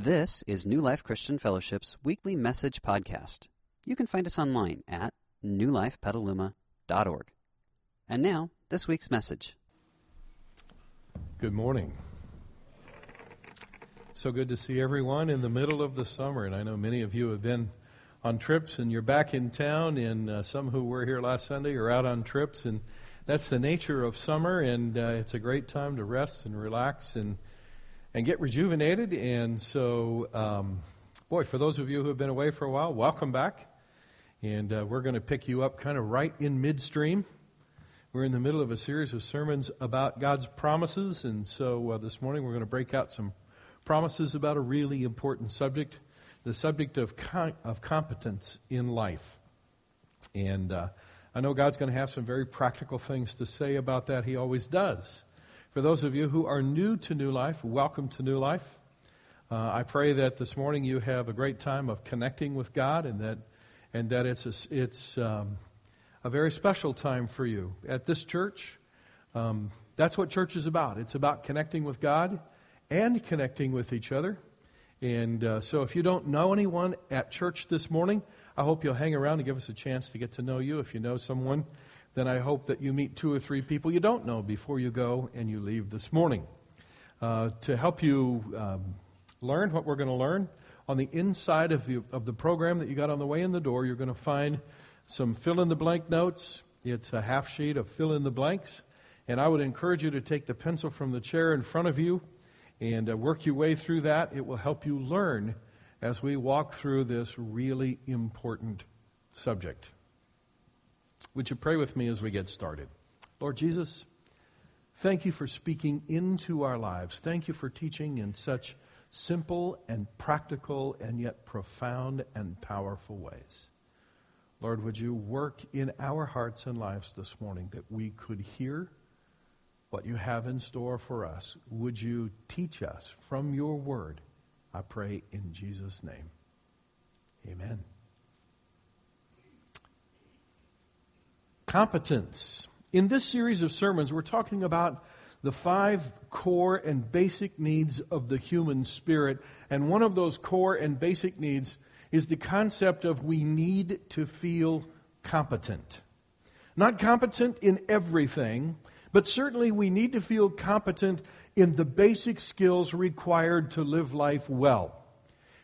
This is New Life Christian Fellowship's weekly message podcast. You can find us online at newlifepetaluma.org. And now, this week's message. Good morning. So good to see everyone in the middle of the summer. And I know many of you have been on trips and you're back in town, and uh, some who were here last Sunday are out on trips. And that's the nature of summer, and uh, it's a great time to rest and relax and and get rejuvenated. And so, um, boy, for those of you who have been away for a while, welcome back. And uh, we're going to pick you up kind of right in midstream. We're in the middle of a series of sermons about God's promises. And so uh, this morning we're going to break out some promises about a really important subject the subject of, com- of competence in life. And uh, I know God's going to have some very practical things to say about that. He always does. For those of you who are new to New Life, welcome to New Life. Uh, I pray that this morning you have a great time of connecting with God and that, and that it's, a, it's um, a very special time for you. At this church, um, that's what church is about. It's about connecting with God and connecting with each other. And uh, so if you don't know anyone at church this morning, I hope you'll hang around and give us a chance to get to know you. If you know someone, then I hope that you meet two or three people you don't know before you go and you leave this morning. Uh, to help you um, learn what we're going to learn, on the inside of the, of the program that you got on the way in the door, you're going to find some fill in the blank notes. It's a half sheet of fill in the blanks. And I would encourage you to take the pencil from the chair in front of you and uh, work your way through that. It will help you learn as we walk through this really important subject. Would you pray with me as we get started? Lord Jesus, thank you for speaking into our lives. Thank you for teaching in such simple and practical and yet profound and powerful ways. Lord, would you work in our hearts and lives this morning that we could hear what you have in store for us? Would you teach us from your word? I pray in Jesus' name. Amen. Competence. In this series of sermons, we're talking about the five core and basic needs of the human spirit. And one of those core and basic needs is the concept of we need to feel competent. Not competent in everything, but certainly we need to feel competent in the basic skills required to live life well.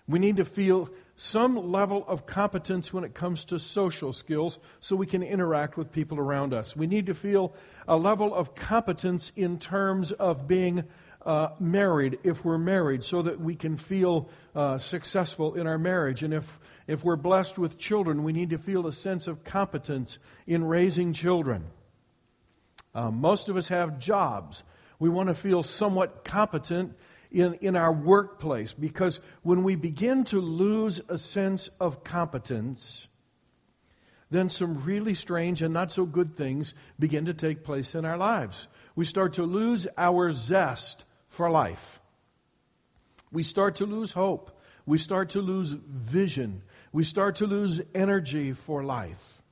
We need to feel some level of competence when it comes to social skills so we can interact with people around us. We need to feel a level of competence in terms of being uh, married, if we're married, so that we can feel uh, successful in our marriage. And if, if we're blessed with children, we need to feel a sense of competence in raising children. Uh, most of us have jobs. We want to feel somewhat competent in, in our workplace because when we begin to lose a sense of competence, then some really strange and not so good things begin to take place in our lives. We start to lose our zest for life. We start to lose hope. We start to lose vision. We start to lose energy for life.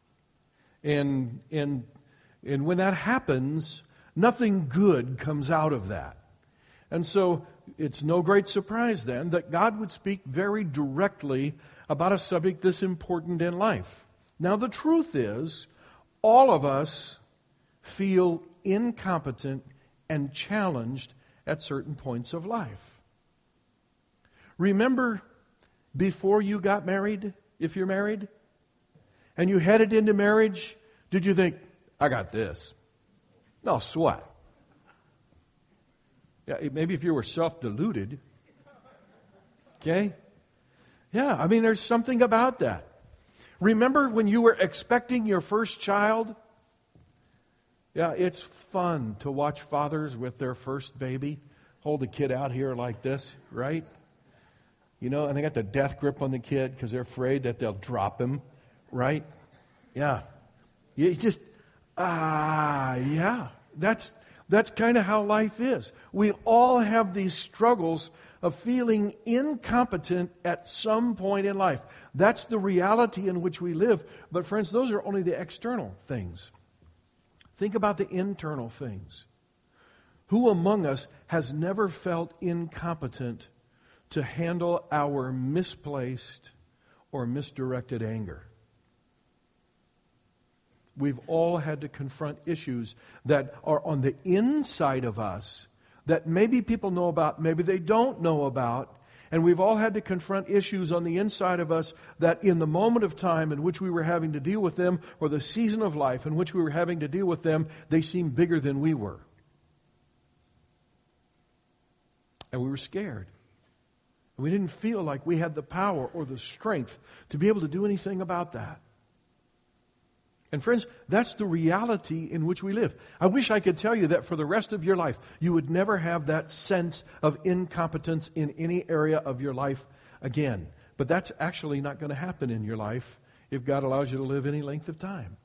And, and, and when that happens, nothing good comes out of that. And so it's no great surprise then that God would speak very directly about a subject this important in life. Now, the truth is, all of us feel incompetent and challenged at certain points of life. Remember before you got married, if you're married, and you headed into marriage, did you think, I got this? No sweat. Yeah, maybe if you were self deluded. Okay? Yeah, I mean, there's something about that. Remember when you were expecting your first child? Yeah, it's fun to watch fathers with their first baby hold a kid out here like this, right? You know, and they got the death grip on the kid because they're afraid that they'll drop him, right? Yeah. You just, ah, yeah. That's, that's kind of how life is. We all have these struggles of feeling incompetent at some point in life. That's the reality in which we live. But, friends, those are only the external things. Think about the internal things. Who among us has never felt incompetent to handle our misplaced or misdirected anger. We've all had to confront issues that are on the inside of us that maybe people know about, maybe they don't know about. And we've all had to confront issues on the inside of us that in the moment of time in which we were having to deal with them, or the season of life in which we were having to deal with them, they seemed bigger than we were. And we were scared. And we didn't feel like we had the power or the strength to be able to do anything about that. And friends, that's the reality in which we live. I wish I could tell you that for the rest of your life, you would never have that sense of incompetence in any area of your life again. But that's actually not going to happen in your life if God allows you to live any length of time.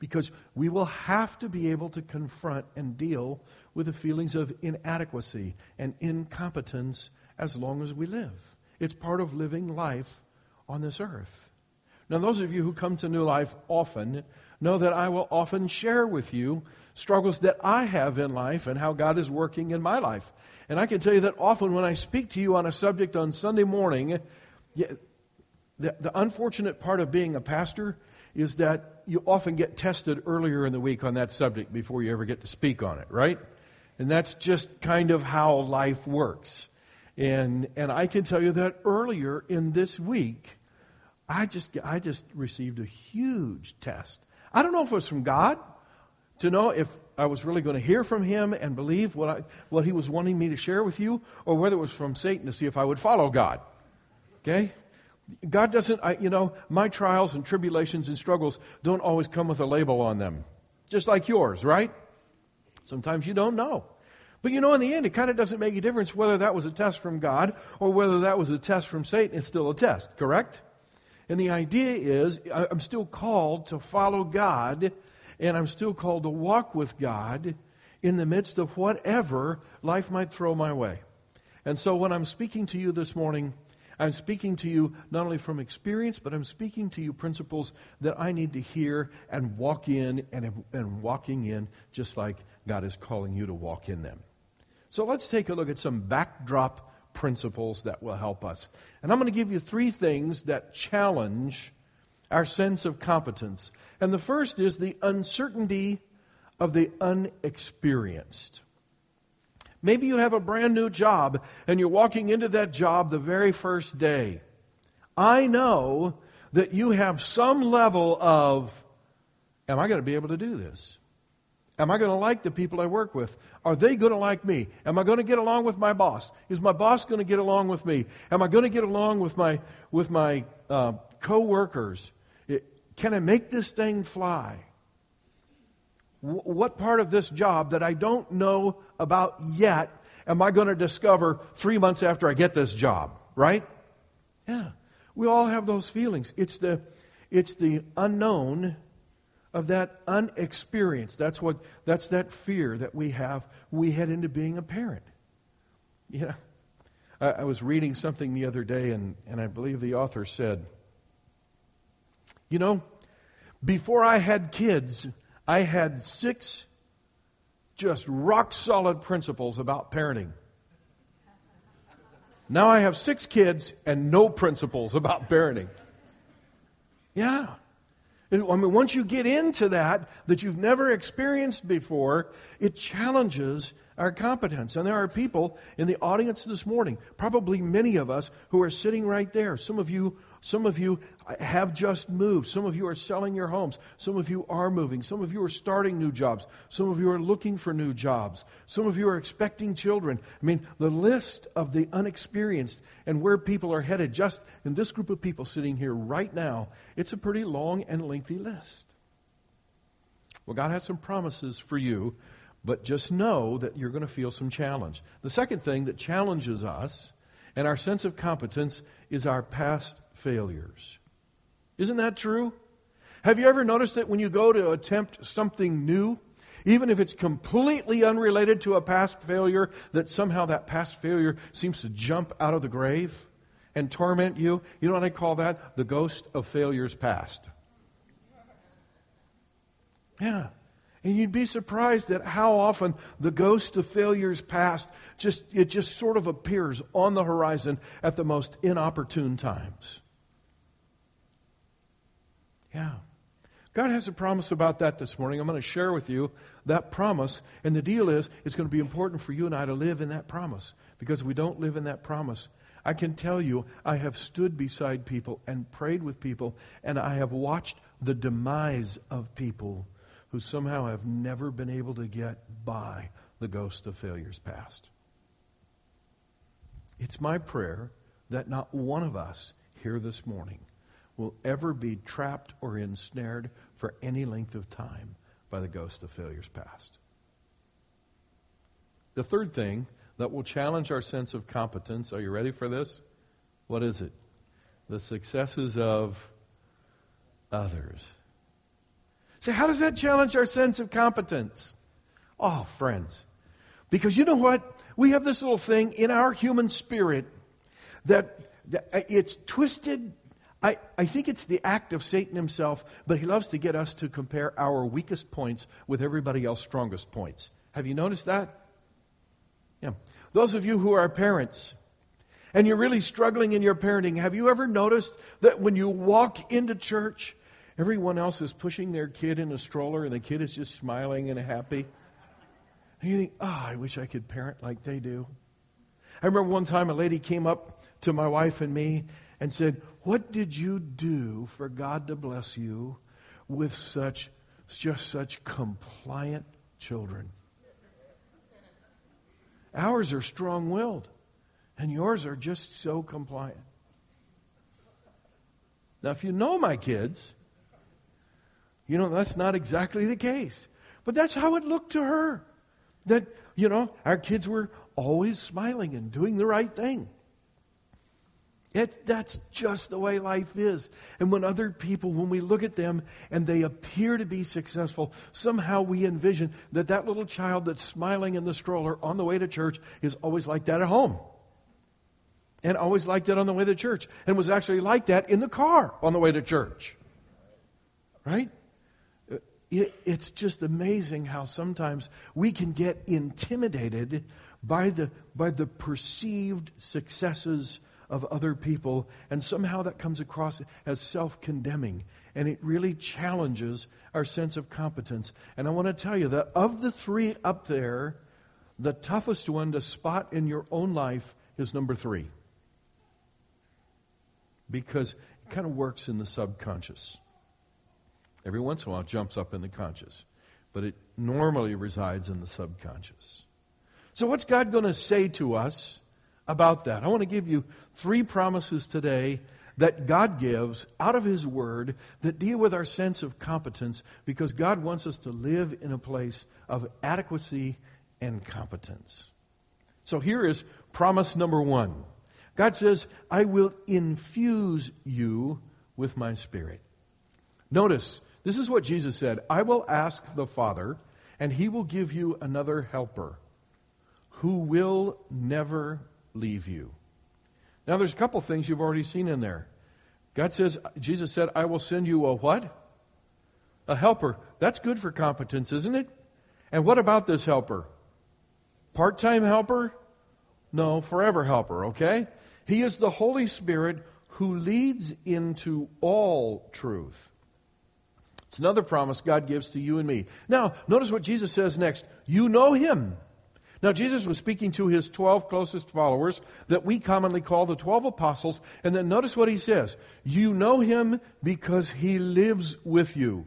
Because we will have to be able to confront and deal with the feelings of inadequacy and incompetence as long as we live. It's part of living life on this earth. Now, those of you who come to New Life often know that I will often share with you struggles that I have in life and how God is working in my life. And I can tell you that often when I speak to you on a subject on Sunday morning, the, the unfortunate part of being a pastor is that you often get tested earlier in the week on that subject before you ever get to speak on it, right? And that's just kind of how life works. And, and I can tell you that earlier in this week, I just, I just received a huge test. I don't know if it was from God to know if I was really going to hear from Him and believe what, I, what He was wanting me to share with you, or whether it was from Satan to see if I would follow God. Okay? God doesn't, I, you know, my trials and tribulations and struggles don't always come with a label on them, just like yours, right? Sometimes you don't know. But you know, in the end, it kind of doesn't make a difference whether that was a test from God or whether that was a test from Satan. It's still a test, correct? And the idea is I'm still called to follow God, and I'm still called to walk with God in the midst of whatever life might throw my way. And so when I'm speaking to you this morning, I'm speaking to you not only from experience, but I'm speaking to you principles that I need to hear and walk in and, and walking in just like God is calling you to walk in them. So let's take a look at some backdrop principles that will help us. And I'm going to give you three things that challenge our sense of competence. And the first is the uncertainty of the unexperienced. Maybe you have a brand new job and you're walking into that job the very first day. I know that you have some level of, am I going to be able to do this? Am I going to like the people I work with? Are they going to like me? Am I going to get along with my boss? Is my boss going to get along with me? Am I going to get along with my with my uh, coworkers? It, can I make this thing fly? W- what part of this job that I don't know about yet am I going to discover three months after I get this job? Right? Yeah, we all have those feelings. It's the it's the unknown of that unexperienced. That's what that's that fear that we have we head into being a parent. You know, I, I was reading something the other day, and, and I believe the author said, you know, before I had kids, I had six just rock solid principles about parenting. Now I have six kids and no principles about parenting. Yeah. I mean, once you get into that, that you've never experienced before, it challenges our competence. And there are people in the audience this morning, probably many of us, who are sitting right there. Some of you some of you have just moved. Some of you are selling your homes. Some of you are moving. Some of you are starting new jobs. Some of you are looking for new jobs. Some of you are expecting children. I mean, the list of the unexperienced and where people are headed, just in this group of people sitting here right now, it's a pretty long and lengthy list. Well, God has some promises for you, but just know that you're going to feel some challenge. The second thing that challenges us and our sense of competence is our past failures. Isn't that true? Have you ever noticed that when you go to attempt something new, even if it's completely unrelated to a past failure, that somehow that past failure seems to jump out of the grave and torment you? You know what I call that? The ghost of failures past. Yeah. And you'd be surprised at how often the ghost of failures past just it just sort of appears on the horizon at the most inopportune times. Yeah. God has a promise about that this morning. I'm going to share with you that promise. And the deal is, it's going to be important for you and I to live in that promise. Because we don't live in that promise, I can tell you, I have stood beside people and prayed with people, and I have watched the demise of people who somehow have never been able to get by the ghost of failures past. It's my prayer that not one of us here this morning will ever be trapped or ensnared for any length of time by the ghost of failures past. The third thing that will challenge our sense of competence. Are you ready for this? What is it? The successes of others. So, how does that challenge our sense of competence? Oh, friends. Because you know what? We have this little thing in our human spirit that, that uh, it's twisted. I, I think it's the act of Satan himself, but he loves to get us to compare our weakest points with everybody else's strongest points. Have you noticed that? Yeah. Those of you who are parents and you're really struggling in your parenting, have you ever noticed that when you walk into church, everyone else is pushing their kid in a stroller and the kid is just smiling and happy? And you think, oh, I wish I could parent like they do. I remember one time a lady came up to my wife and me and said, What did you do for God to bless you with such, just such compliant children? Ours are strong willed, and yours are just so compliant. Now, if you know my kids, you know that's not exactly the case. But that's how it looked to her. That, you know, our kids were always smiling and doing the right thing. It, that's just the way life is. And when other people, when we look at them and they appear to be successful, somehow we envision that that little child that's smiling in the stroller on the way to church is always like that at home. And always like that on the way to church. And was actually like that in the car on the way to church. Right? Uh, it, it's just amazing how sometimes we can get intimidated by the, by the perceived successes of other people, and somehow that comes across as self condemning. And it really challenges our sense of competence. And I want to tell you that of the three up there, the toughest one to spot in your own life is number three. Because it kind of works in the subconscious. Every once in a while it jumps up in the conscious, but it normally resides in the subconscious. So, what's God going to say to us about that. I want to give you three promises today that God gives out of His Word that deal with our sense of competence because God wants us to live in a place of adequacy and competence. So here is promise number one God says, I will infuse you with my Spirit. Notice, this is what Jesus said I will ask the Father, and He will give you another helper who will never leave you. Now, there's a couple things you've already seen in there. God says, Jesus said, I will send you a what? A helper. That's good for competence, isn't it? And what about this helper? Part time helper? No, forever helper, okay? He is the Holy Spirit who leads into all truth. It's another promise God gives to you and me. Now, notice what Jesus says next. You know him. Now, Jesus was speaking to his 12 closest followers that we commonly call the 12 apostles. And then notice what he says You know him because he lives with you.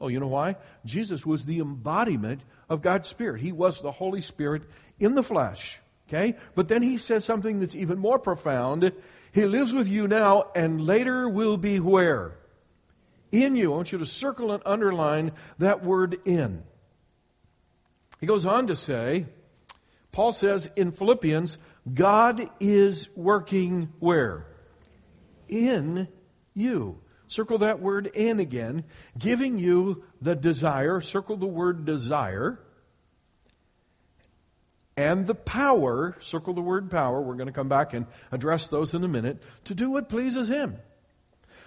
Oh, you know why? Jesus was the embodiment of God's Spirit. He was the Holy Spirit in the flesh. Okay? But then he says something that's even more profound. He lives with you now and later will be where? In you. I want you to circle and underline that word in. He goes on to say, Paul says in Philippians, God is working where? In you. Circle that word in again, giving you the desire, circle the word desire, and the power, circle the word power, we're going to come back and address those in a minute, to do what pleases Him.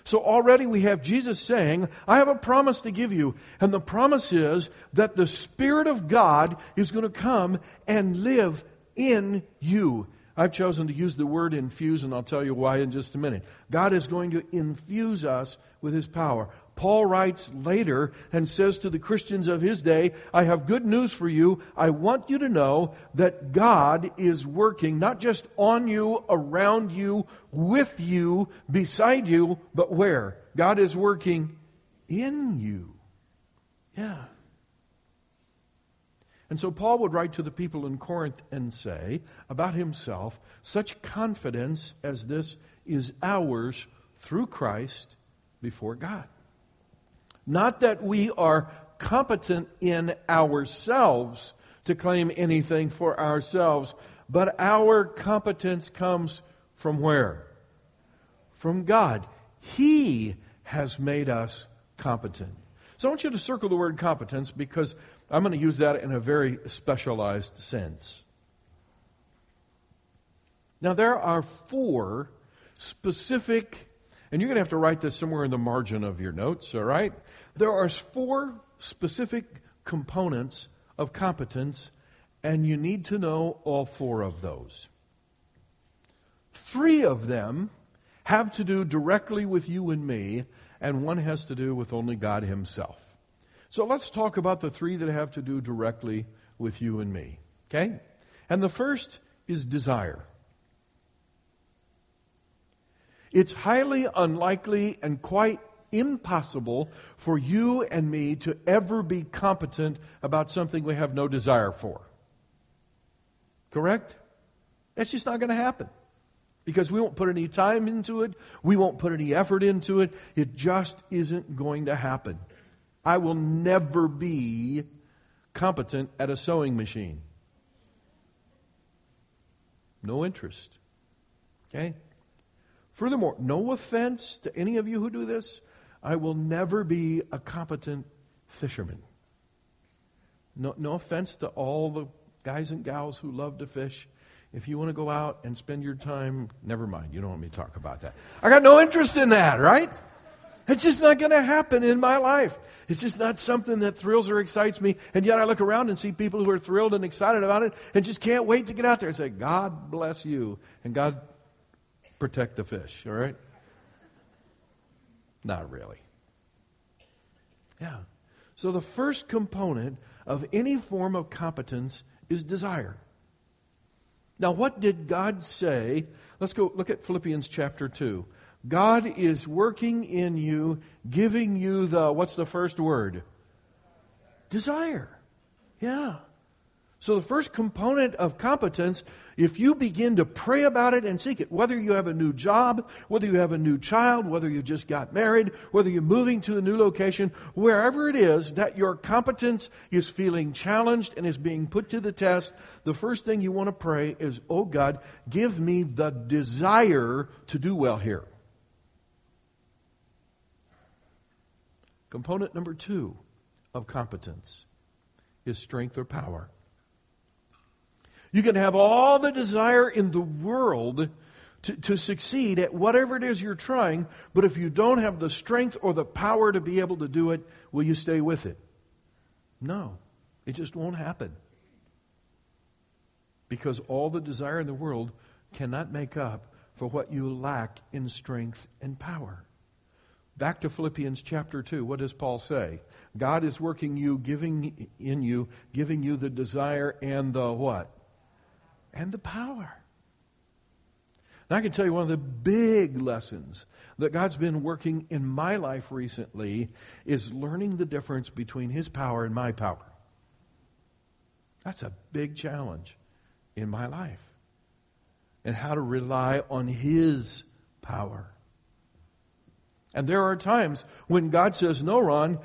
So already we have Jesus saying, I have a promise to give you. And the promise is that the Spirit of God is going to come and live in you. I've chosen to use the word infuse, and I'll tell you why in just a minute. God is going to infuse us with His power. Paul writes later and says to the Christians of his day, I have good news for you. I want you to know that God is working not just on you, around you, with you, beside you, but where? God is working in you. Yeah. And so Paul would write to the people in Corinth and say about himself, such confidence as this is ours through Christ before God. Not that we are competent in ourselves to claim anything for ourselves, but our competence comes from where? From God. He has made us competent. So I want you to circle the word competence because I'm going to use that in a very specialized sense. Now, there are four specific, and you're going to have to write this somewhere in the margin of your notes, all right? There are four specific components of competence, and you need to know all four of those. Three of them have to do directly with you and me, and one has to do with only God Himself. So let's talk about the three that have to do directly with you and me. Okay? And the first is desire. It's highly unlikely and quite impossible for you and me to ever be competent about something we have no desire for. Correct? That's just not going to happen. Because we won't put any time into it, we won't put any effort into it. It just isn't going to happen. I will never be competent at a sewing machine. No interest. Okay? Furthermore, no offense to any of you who do this, I will never be a competent fisherman. No, no offense to all the guys and gals who love to fish. If you want to go out and spend your time, never mind. You don't want me to talk about that. I got no interest in that, right? It's just not going to happen in my life. It's just not something that thrills or excites me. And yet I look around and see people who are thrilled and excited about it and just can't wait to get out there and say, God bless you and God protect the fish, all right? Not really. Yeah. So the first component of any form of competence is desire. Now, what did God say? Let's go look at Philippians chapter 2. God is working in you, giving you the, what's the first word? Desire. Yeah. So, the first component of competence, if you begin to pray about it and seek it, whether you have a new job, whether you have a new child, whether you just got married, whether you're moving to a new location, wherever it is that your competence is feeling challenged and is being put to the test, the first thing you want to pray is, Oh God, give me the desire to do well here. Component number two of competence is strength or power. You can have all the desire in the world to, to succeed at whatever it is you're trying, but if you don't have the strength or the power to be able to do it, will you stay with it? No, it just won't happen. Because all the desire in the world cannot make up for what you lack in strength and power. Back to Philippians chapter 2, what does Paul say? God is working you, giving in you, giving you the desire and the what? And the power. And I can tell you one of the big lessons that God's been working in my life recently is learning the difference between His power and my power. That's a big challenge in my life. And how to rely on His power. And there are times when God says, No, Ron,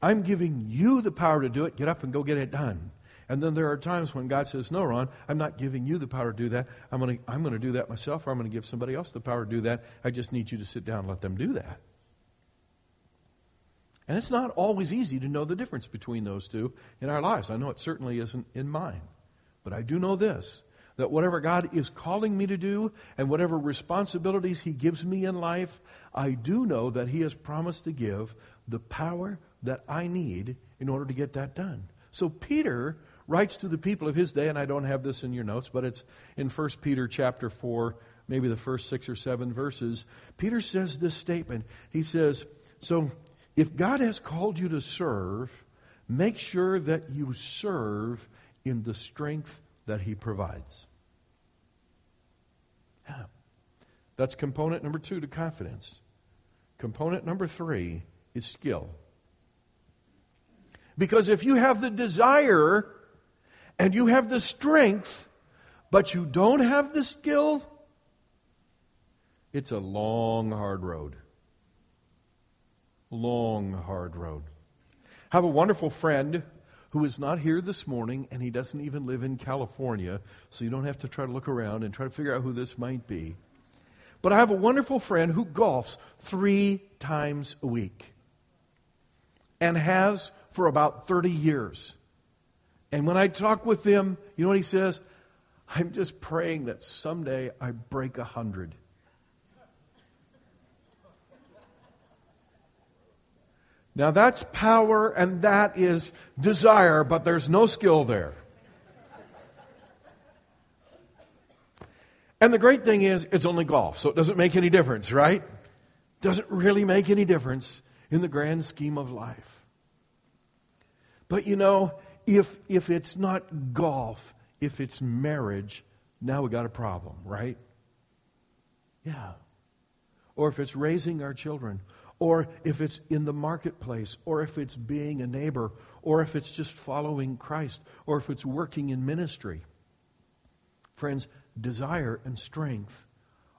I'm giving you the power to do it. Get up and go get it done. And then there are times when God says, No, Ron, I'm not giving you the power to do that. I'm going to, I'm going to do that myself, or I'm going to give somebody else the power to do that. I just need you to sit down and let them do that. And it's not always easy to know the difference between those two in our lives. I know it certainly isn't in mine. But I do know this that whatever God is calling me to do and whatever responsibilities He gives me in life, I do know that He has promised to give the power that I need in order to get that done. So Peter writes to the people of his day, and I don't have this in your notes, but it's in 1 Peter chapter 4, maybe the first six or seven verses. Peter says this statement. He says, So if God has called you to serve, make sure that you serve in the strength that He provides. Yeah. That's component number two to confidence. Component number three is skill. Because if you have the desire and you have the strength, but you don't have the skill, it's a long, hard road. Long, hard road. I have a wonderful friend who is not here this morning, and he doesn't even live in California, so you don't have to try to look around and try to figure out who this might be. But I have a wonderful friend who golfs three times a week and has for about 30 years. And when I talk with him, you know what he says? I'm just praying that someday I break a hundred. Now that's power and that is desire, but there's no skill there. And the great thing is, it's only golf, so it doesn't make any difference, right? Doesn't really make any difference in the grand scheme of life. But you know, if, if it's not golf, if it's marriage, now we got a problem, right? Yeah. Or if it's raising our children, or if it's in the marketplace, or if it's being a neighbor, or if it's just following Christ, or if it's working in ministry. Friends, desire and strength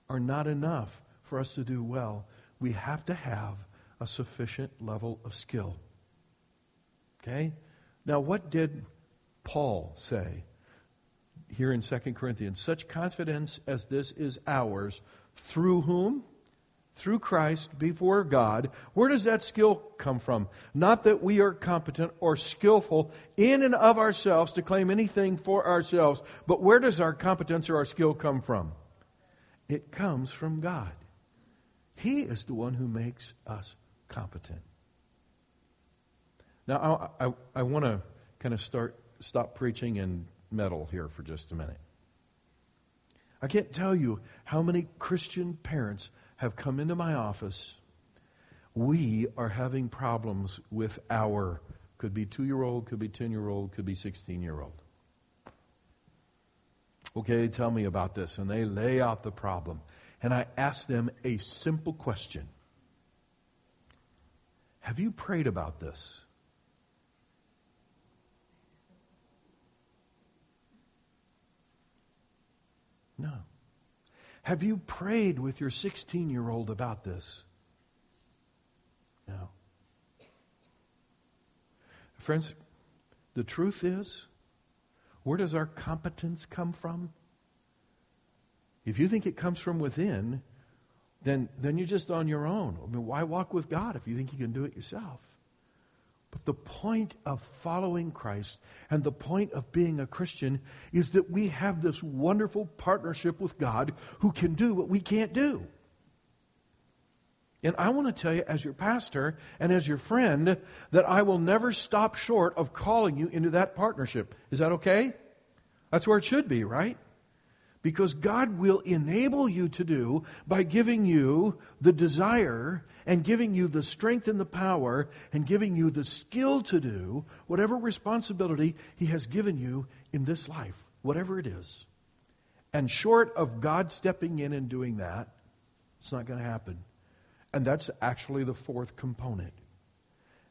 are not enough for us to do well. We have to have a sufficient level of skill. Okay? Now, what did Paul say here in 2 Corinthians? Such confidence as this is ours, through whom? Through Christ before God. Where does that skill come from? Not that we are competent or skillful in and of ourselves to claim anything for ourselves, but where does our competence or our skill come from? It comes from God. He is the one who makes us competent. Now, I, I, I want to kind of start, stop preaching and meddle here for just a minute. I can't tell you how many Christian parents have come into my office. We are having problems with our, could be two year old, could be 10 year old, could be 16 year old. Okay, tell me about this. And they lay out the problem. And I ask them a simple question Have you prayed about this? No. Have you prayed with your 16 year old about this? No. Friends, the truth is, where does our competence come from? If you think it comes from within, then, then you're just on your own. I mean, why walk with God if you think you can do it yourself? But the point of following Christ and the point of being a Christian is that we have this wonderful partnership with God who can do what we can't do. And I want to tell you, as your pastor and as your friend, that I will never stop short of calling you into that partnership. Is that okay? That's where it should be, right? because God will enable you to do by giving you the desire and giving you the strength and the power and giving you the skill to do whatever responsibility He has given you in this life, whatever it is. And short of God stepping in and doing that, it's not going to happen. And that's actually the fourth component.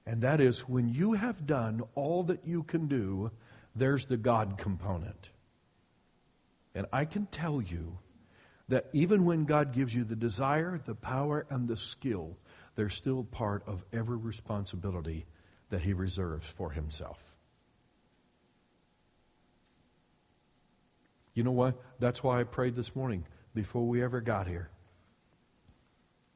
And that is when you have done all that you can do, there's the God component. And I can tell you that even when God gives you the desire, the power, and the skill, they're still part of every responsibility that He reserves for Himself. You know what? That's why I prayed this morning before we ever got here.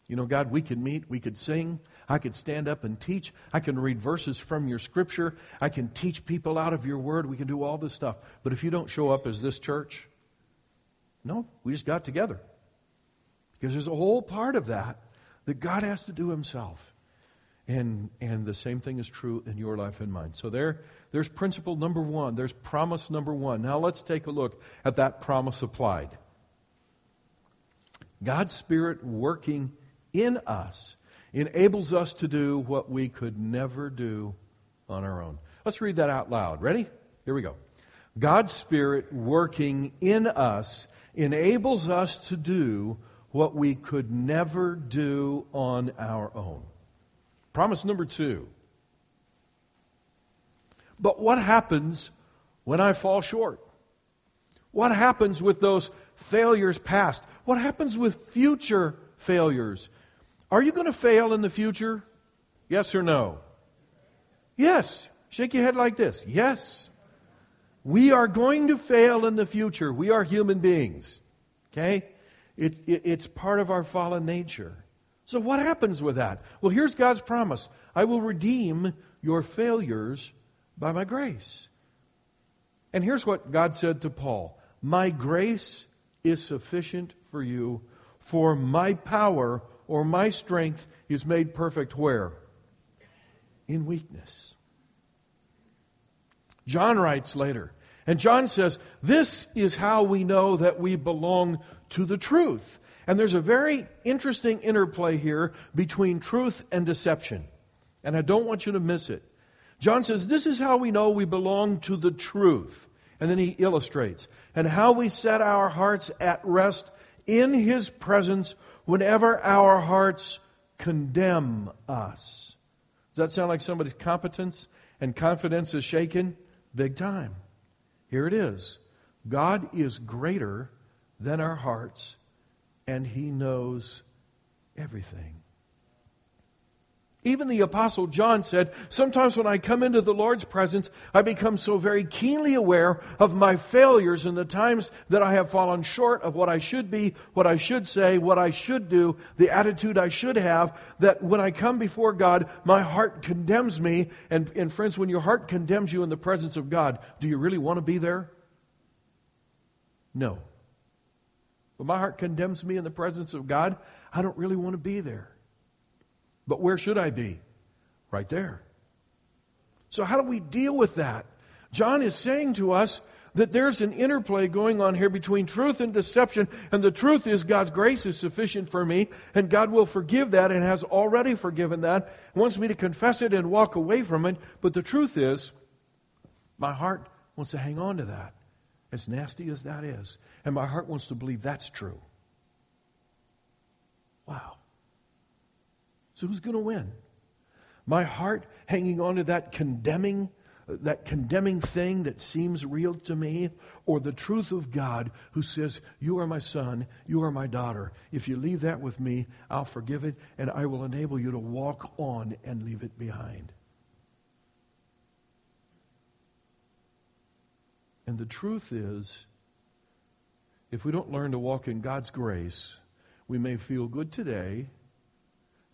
You know, God, we could meet, we could sing, I could stand up and teach, I can read verses from your scripture, I can teach people out of your word, we can do all this stuff. But if you don't show up as this church, No, we just got together. Because there's a whole part of that that God has to do himself. And, and the same thing is true in your life and mine. So there, there's principle number one. There's promise number one. Now let's take a look at that promise applied. God's Spirit working in us enables us to do what we could never do on our own. Let's read that out loud. Ready? Here we go. God's Spirit working in us enables us to do what we could never do on our own. Promise number two. But what happens when I fall short? What happens with those failures past? What happens with future failures? Are you going to fail in the future? Yes or no? Yes. Shake your head like this. Yes. We are going to fail in the future. We are human beings. Okay? It, it, it's part of our fallen nature. So, what happens with that? Well, here's God's promise I will redeem your failures by my grace. And here's what God said to Paul My grace is sufficient for you, for my power or my strength is made perfect where? In weakness. John writes later, and John says, This is how we know that we belong to the truth. And there's a very interesting interplay here between truth and deception. And I don't want you to miss it. John says, This is how we know we belong to the truth. And then he illustrates, and how we set our hearts at rest in his presence whenever our hearts condemn us. Does that sound like somebody's competence and confidence is shaken? Big time. Here it is God is greater than our hearts, and he knows everything. Even the Apostle John said, Sometimes when I come into the Lord's presence, I become so very keenly aware of my failures and the times that I have fallen short of what I should be, what I should say, what I should do, the attitude I should have, that when I come before God, my heart condemns me. And, and friends, when your heart condemns you in the presence of God, do you really want to be there? No. When my heart condemns me in the presence of God, I don't really want to be there. But where should I be? Right there. So, how do we deal with that? John is saying to us that there's an interplay going on here between truth and deception, and the truth is God's grace is sufficient for me, and God will forgive that and has already forgiven that, wants me to confess it and walk away from it. But the truth is, my heart wants to hang on to that, as nasty as that is, and my heart wants to believe that's true. Wow. So who's going to win? My heart hanging on to that condemning that condemning thing that seems real to me, or the truth of God who says, You are my son, you are my daughter. If you leave that with me, I'll forgive it, and I will enable you to walk on and leave it behind. And the truth is, if we don't learn to walk in God's grace, we may feel good today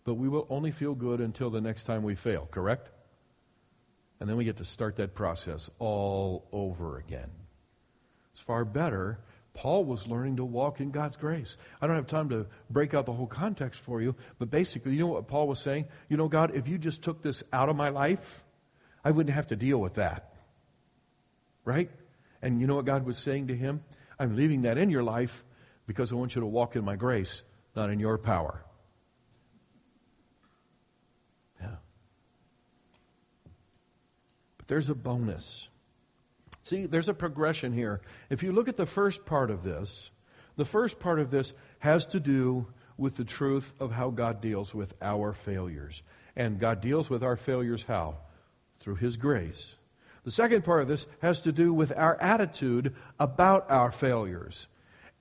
but we will only feel good until the next time we fail, correct? And then we get to start that process all over again. It's far better. Paul was learning to walk in God's grace. I don't have time to break out the whole context for you, but basically, you know what Paul was saying? You know, God, if you just took this out of my life, I wouldn't have to deal with that. Right? And you know what God was saying to him? I'm leaving that in your life because I want you to walk in my grace, not in your power. Yeah. But there's a bonus. See, there's a progression here. If you look at the first part of this, the first part of this has to do with the truth of how God deals with our failures. And God deals with our failures how? Through His grace. The second part of this has to do with our attitude about our failures.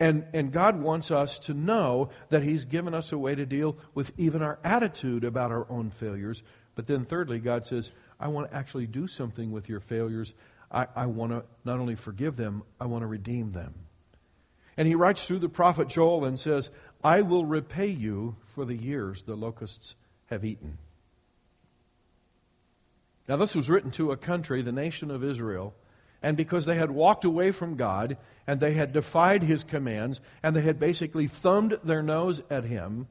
And, and God wants us to know that He's given us a way to deal with even our attitude about our own failures. But then, thirdly, God says, I want to actually do something with your failures. I, I want to not only forgive them, I want to redeem them. And he writes through the prophet Joel and says, I will repay you for the years the locusts have eaten. Now, this was written to a country, the nation of Israel, and because they had walked away from God and they had defied his commands and they had basically thumbed their nose at him,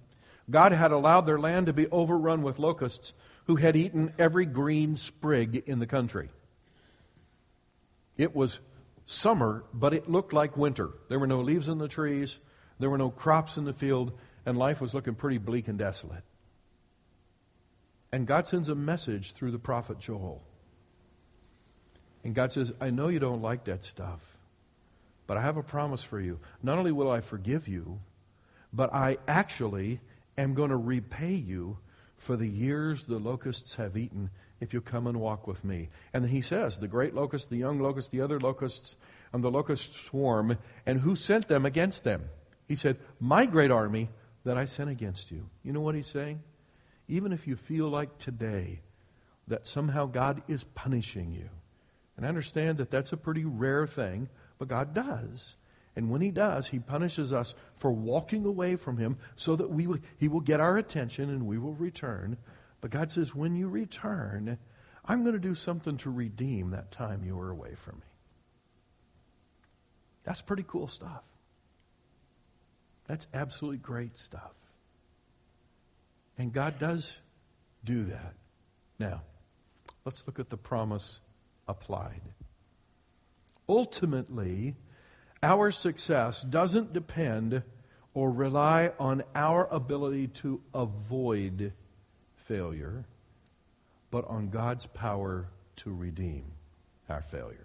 God had allowed their land to be overrun with locusts who had eaten every green sprig in the country. It was summer, but it looked like winter. There were no leaves in the trees, there were no crops in the field, and life was looking pretty bleak and desolate. And God sends a message through the prophet Joel. And God says, I know you don't like that stuff, but I have a promise for you. Not only will I forgive you, but I actually am going to repay you for the years the locusts have eaten if you come and walk with me. And he says, the great locust, the young locust, the other locusts, and the locust swarm, and who sent them against them? He said, My great army that I sent against you. You know what he's saying? Even if you feel like today that somehow God is punishing you, and I understand that that's a pretty rare thing, but God does. And when He does, He punishes us for walking away from Him so that we will, He will get our attention and we will return. But God says, when you return, I'm going to do something to redeem that time you were away from me. That's pretty cool stuff. That's absolutely great stuff. And God does do that. Now, let's look at the promise applied. Ultimately, our success doesn't depend or rely on our ability to avoid failure, but on God's power to redeem our failures.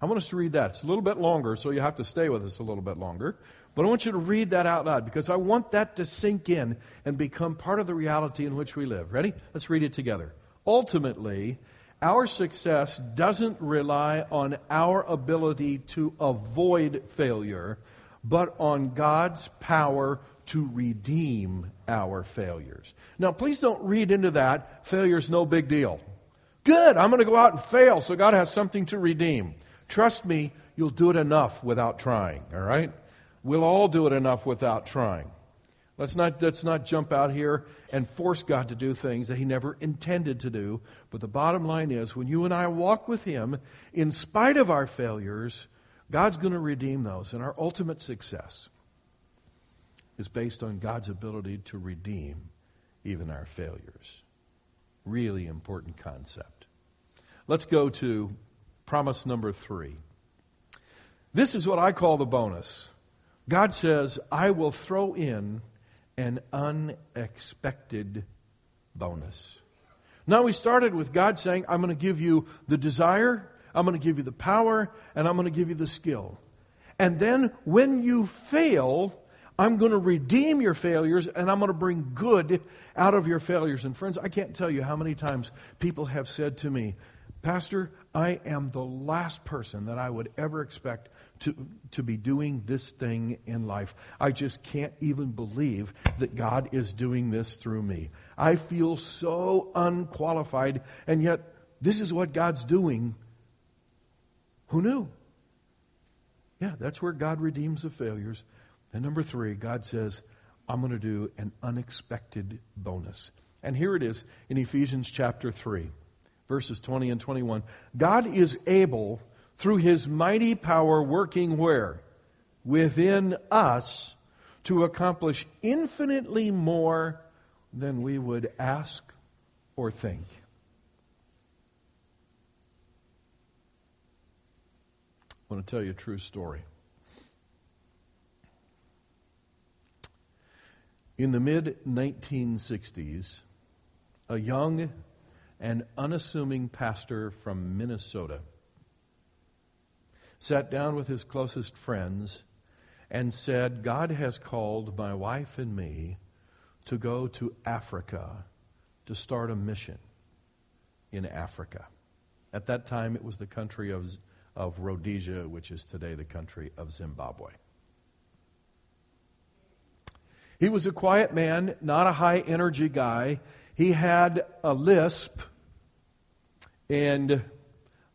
I want us to read that. It's a little bit longer, so you have to stay with us a little bit longer. But I want you to read that out loud because I want that to sink in and become part of the reality in which we live. Ready? Let's read it together. Ultimately, our success doesn't rely on our ability to avoid failure, but on God's power to redeem our failures. Now, please don't read into that failure's no big deal. Good, I'm going to go out and fail, so God has something to redeem. Trust me, you'll do it enough without trying, all right? We'll all do it enough without trying. Let's not, let's not jump out here and force God to do things that He never intended to do. But the bottom line is when you and I walk with Him, in spite of our failures, God's going to redeem those. And our ultimate success is based on God's ability to redeem even our failures. Really important concept. Let's go to promise number three. This is what I call the bonus. God says, I will throw in an unexpected bonus. Now, we started with God saying, I'm going to give you the desire, I'm going to give you the power, and I'm going to give you the skill. And then when you fail, I'm going to redeem your failures and I'm going to bring good out of your failures. And friends, I can't tell you how many times people have said to me, Pastor, I am the last person that I would ever expect to, to be doing this thing in life. I just can't even believe that God is doing this through me. I feel so unqualified, and yet this is what God's doing. Who knew? Yeah, that's where God redeems the failures. And number three, God says, I'm going to do an unexpected bonus. And here it is in Ephesians chapter 3, verses 20 and 21. God is able through his mighty power working where? Within us to accomplish infinitely more than we would ask or think. I want to tell you a true story. In the mid 1960s, a young and unassuming pastor from Minnesota sat down with his closest friends and said, God has called my wife and me to go to Africa to start a mission in Africa. At that time, it was the country of, of Rhodesia, which is today the country of Zimbabwe. He was a quiet man, not a high energy guy. He had a lisp and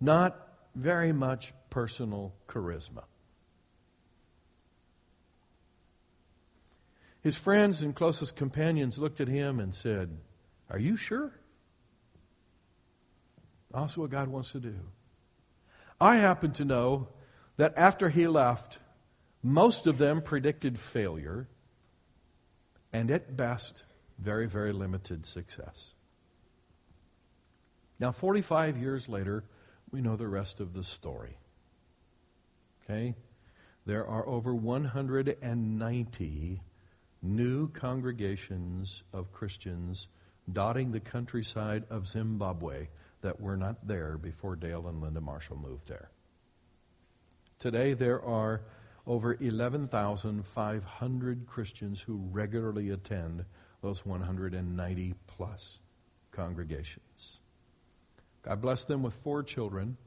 not very much personal charisma. His friends and closest companions looked at him and said, Are you sure? That's what God wants to do. I happen to know that after he left, most of them predicted failure and at best, very, very limited success. Now, 45 years later, we know the rest of the story. Okay? There are over 190 new congregations of Christians dotting the countryside of Zimbabwe that were not there before Dale and Linda Marshall moved there. Today, there are over 11,500 Christians who regularly attend those 190 plus congregations. God bless them with four children.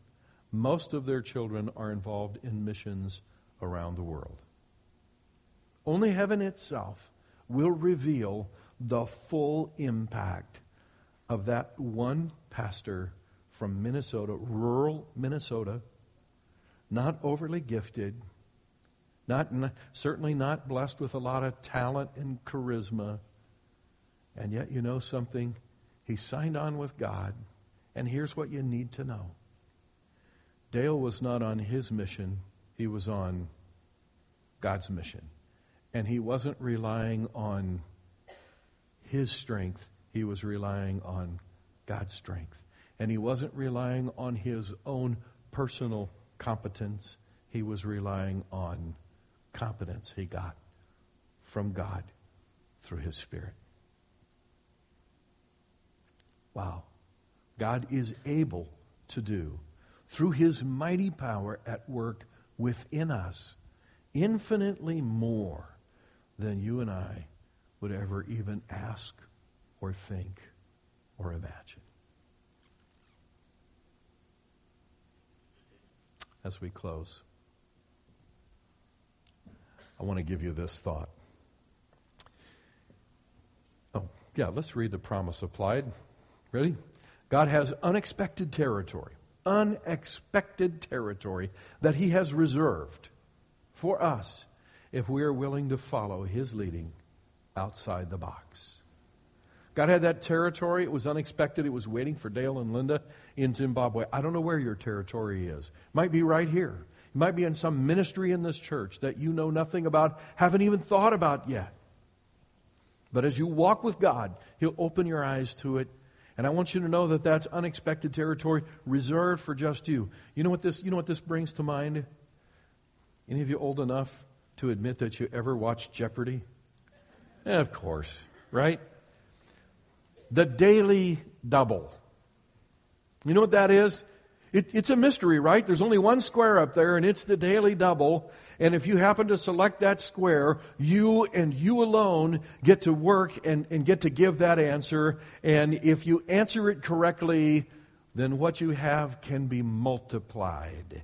Most of their children are involved in missions around the world. Only heaven itself will reveal the full impact of that one pastor from Minnesota, rural Minnesota, not overly gifted, not, certainly not blessed with a lot of talent and charisma. And yet, you know something? He signed on with God. And here's what you need to know Dale was not on his mission, he was on God's mission. And he wasn't relying on his strength, he was relying on God's strength. And he wasn't relying on his own personal competence, he was relying on competence he got from God through his Spirit. Wow. God is able to do, through his mighty power at work within us, infinitely more than you and I would ever even ask or think or imagine. As we close. I want to give you this thought. Oh, yeah, let's read the promise applied. Ready? God has unexpected territory, unexpected territory that He has reserved for us if we are willing to follow His leading outside the box. God had that territory. It was unexpected. It was waiting for Dale and Linda in Zimbabwe. I don't know where your territory is. Might be right here. It might be in some ministry in this church that you know nothing about, haven't even thought about yet. But as you walk with God, He'll open your eyes to it. And I want you to know that that's unexpected territory reserved for just you. You know what this, you know what this brings to mind? Any of you old enough to admit that you ever watched Jeopardy? Yeah, of course, right? The daily double. You know what that is? It, it's a mystery, right? There's only one square up there, and it's the daily double. And if you happen to select that square, you and you alone get to work and, and get to give that answer. And if you answer it correctly, then what you have can be multiplied.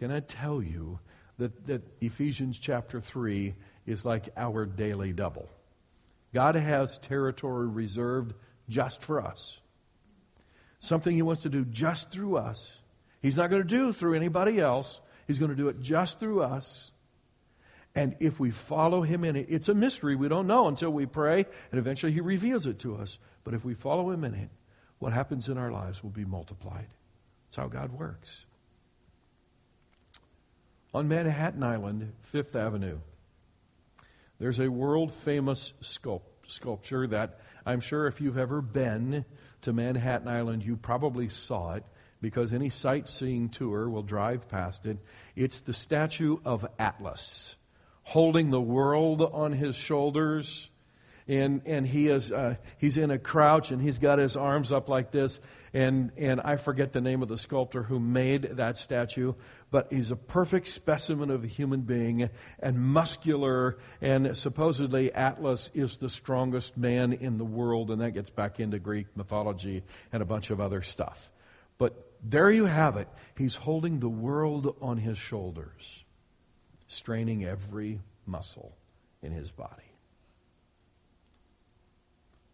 Can I tell you that, that Ephesians chapter 3 is like our daily double? God has territory reserved just for us something He wants to do just through us. He's not going to do through anybody else. He's going to do it just through us. And if we follow Him in it, it's a mystery. We don't know until we pray, and eventually He reveals it to us. But if we follow Him in it, what happens in our lives will be multiplied. That's how God works. On Manhattan Island, Fifth Avenue, there's a world famous sculpt, sculpture that I'm sure if you've ever been to Manhattan Island, you probably saw it because any sightseeing tour will drive past it. It's the statue of Atlas holding the world on his shoulders. And, and he is, uh, he's in a crouch and he's got his arms up like this. And, and I forget the name of the sculptor who made that statue, but he's a perfect specimen of a human being and muscular. And supposedly, Atlas is the strongest man in the world, and that gets back into Greek mythology and a bunch of other stuff. But there you have it. He's holding the world on his shoulders, straining every muscle in his body.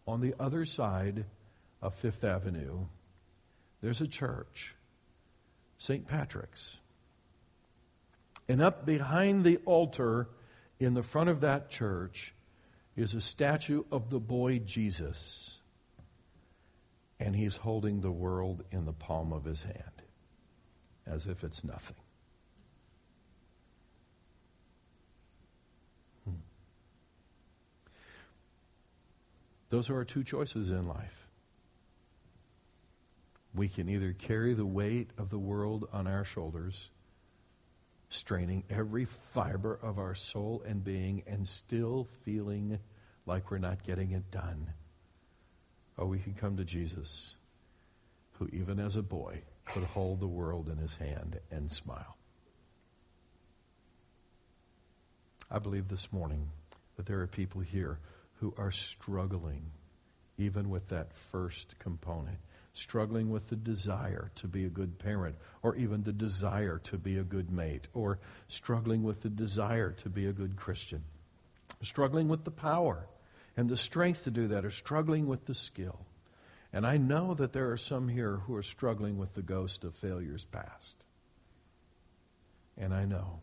On the other side of Fifth Avenue, there's a church, St. Patrick's. And up behind the altar in the front of that church is a statue of the boy Jesus. And he's holding the world in the palm of his hand. as if it's nothing. Hmm. Those are our two choices in life. We can either carry the weight of the world on our shoulders, straining every fiber of our soul and being, and still feeling like we're not getting it done. Or we can come to Jesus, who, even as a boy, could hold the world in his hand and smile. I believe this morning that there are people here who are struggling even with that first component, struggling with the desire to be a good parent, or even the desire to be a good mate, or struggling with the desire to be a good Christian, struggling with the power and the strength to do that, or struggling with the skill. And I know that there are some here who are struggling with the ghost of failures past. And I know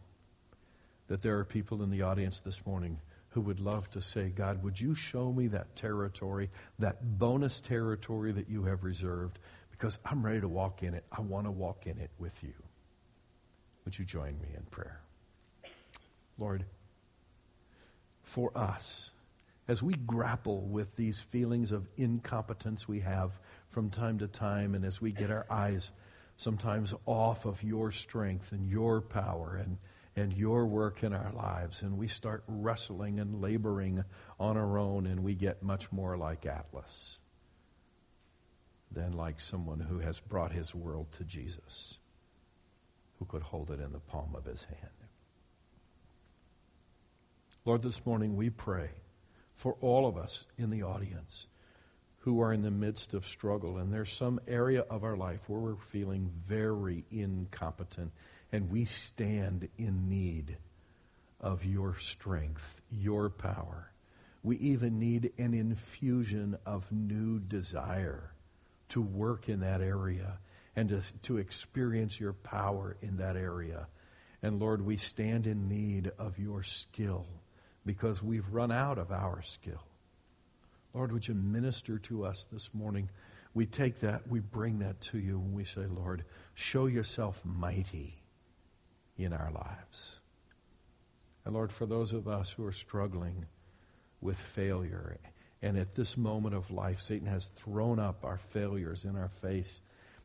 that there are people in the audience this morning who would love to say, God, would you show me that territory, that bonus territory that you have reserved? Because I'm ready to walk in it. I want to walk in it with you. Would you join me in prayer? Lord, for us, as we grapple with these feelings of incompetence we have from time to time, and as we get our eyes sometimes off of your strength and your power and, and your work in our lives, and we start wrestling and laboring on our own, and we get much more like Atlas than like someone who has brought his world to Jesus, who could hold it in the palm of his hand. Lord, this morning we pray for all of us in the audience who are in the midst of struggle. And there's some area of our life where we're feeling very incompetent, and we stand in need of your strength, your power. We even need an infusion of new desire to work in that area and to, to experience your power in that area. And Lord, we stand in need of your skill because we've run out of our skill. Lord, would you minister to us this morning? We take that, we bring that to you, and we say, Lord, show yourself mighty in our lives. And Lord, for those of us who are struggling with failure, and at this moment of life, Satan has thrown up our failures in our face,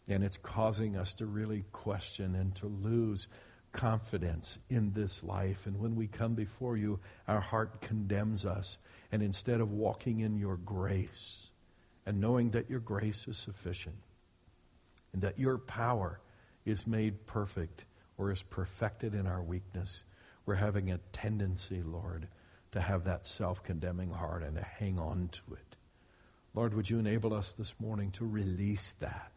and it's causing us to really question and to lose confidence in this life. And when we come before you, our heart condemns us. And instead of walking in your grace and knowing that your grace is sufficient and that your power is made perfect is perfected in our weakness, we're having a tendency, Lord, to have that self condemning heart and to hang on to it. Lord, would you enable us this morning to release that,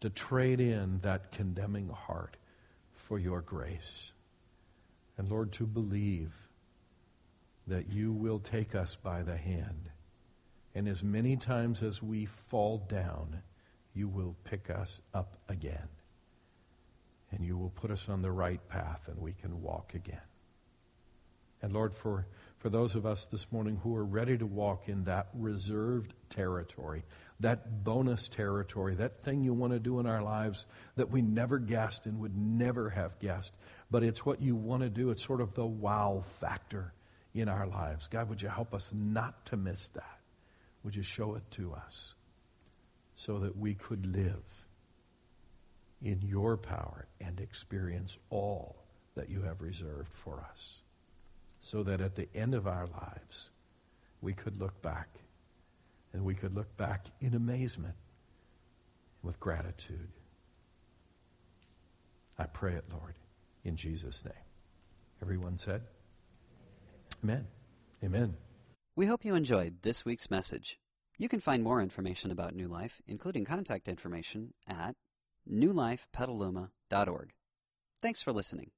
to trade in that condemning heart for your grace. And Lord, to believe that you will take us by the hand. And as many times as we fall down, you will pick us up again. And you will put us on the right path and we can walk again. And Lord, for, for those of us this morning who are ready to walk in that reserved territory, that bonus territory, that thing you want to do in our lives that we never guessed and would never have guessed. But it's what you want to do. It's sort of the wow factor in our lives. God, would you help us not to miss that? Would you show it to us so that we could live in your power and experience all that you have reserved for us? So that at the end of our lives, we could look back and we could look back in amazement with gratitude. I pray it, Lord, in Jesus' name. Everyone said, Amen. Amen. We hope you enjoyed this week's message. You can find more information about New Life, including contact information, at newlifepetaluma.org. Thanks for listening.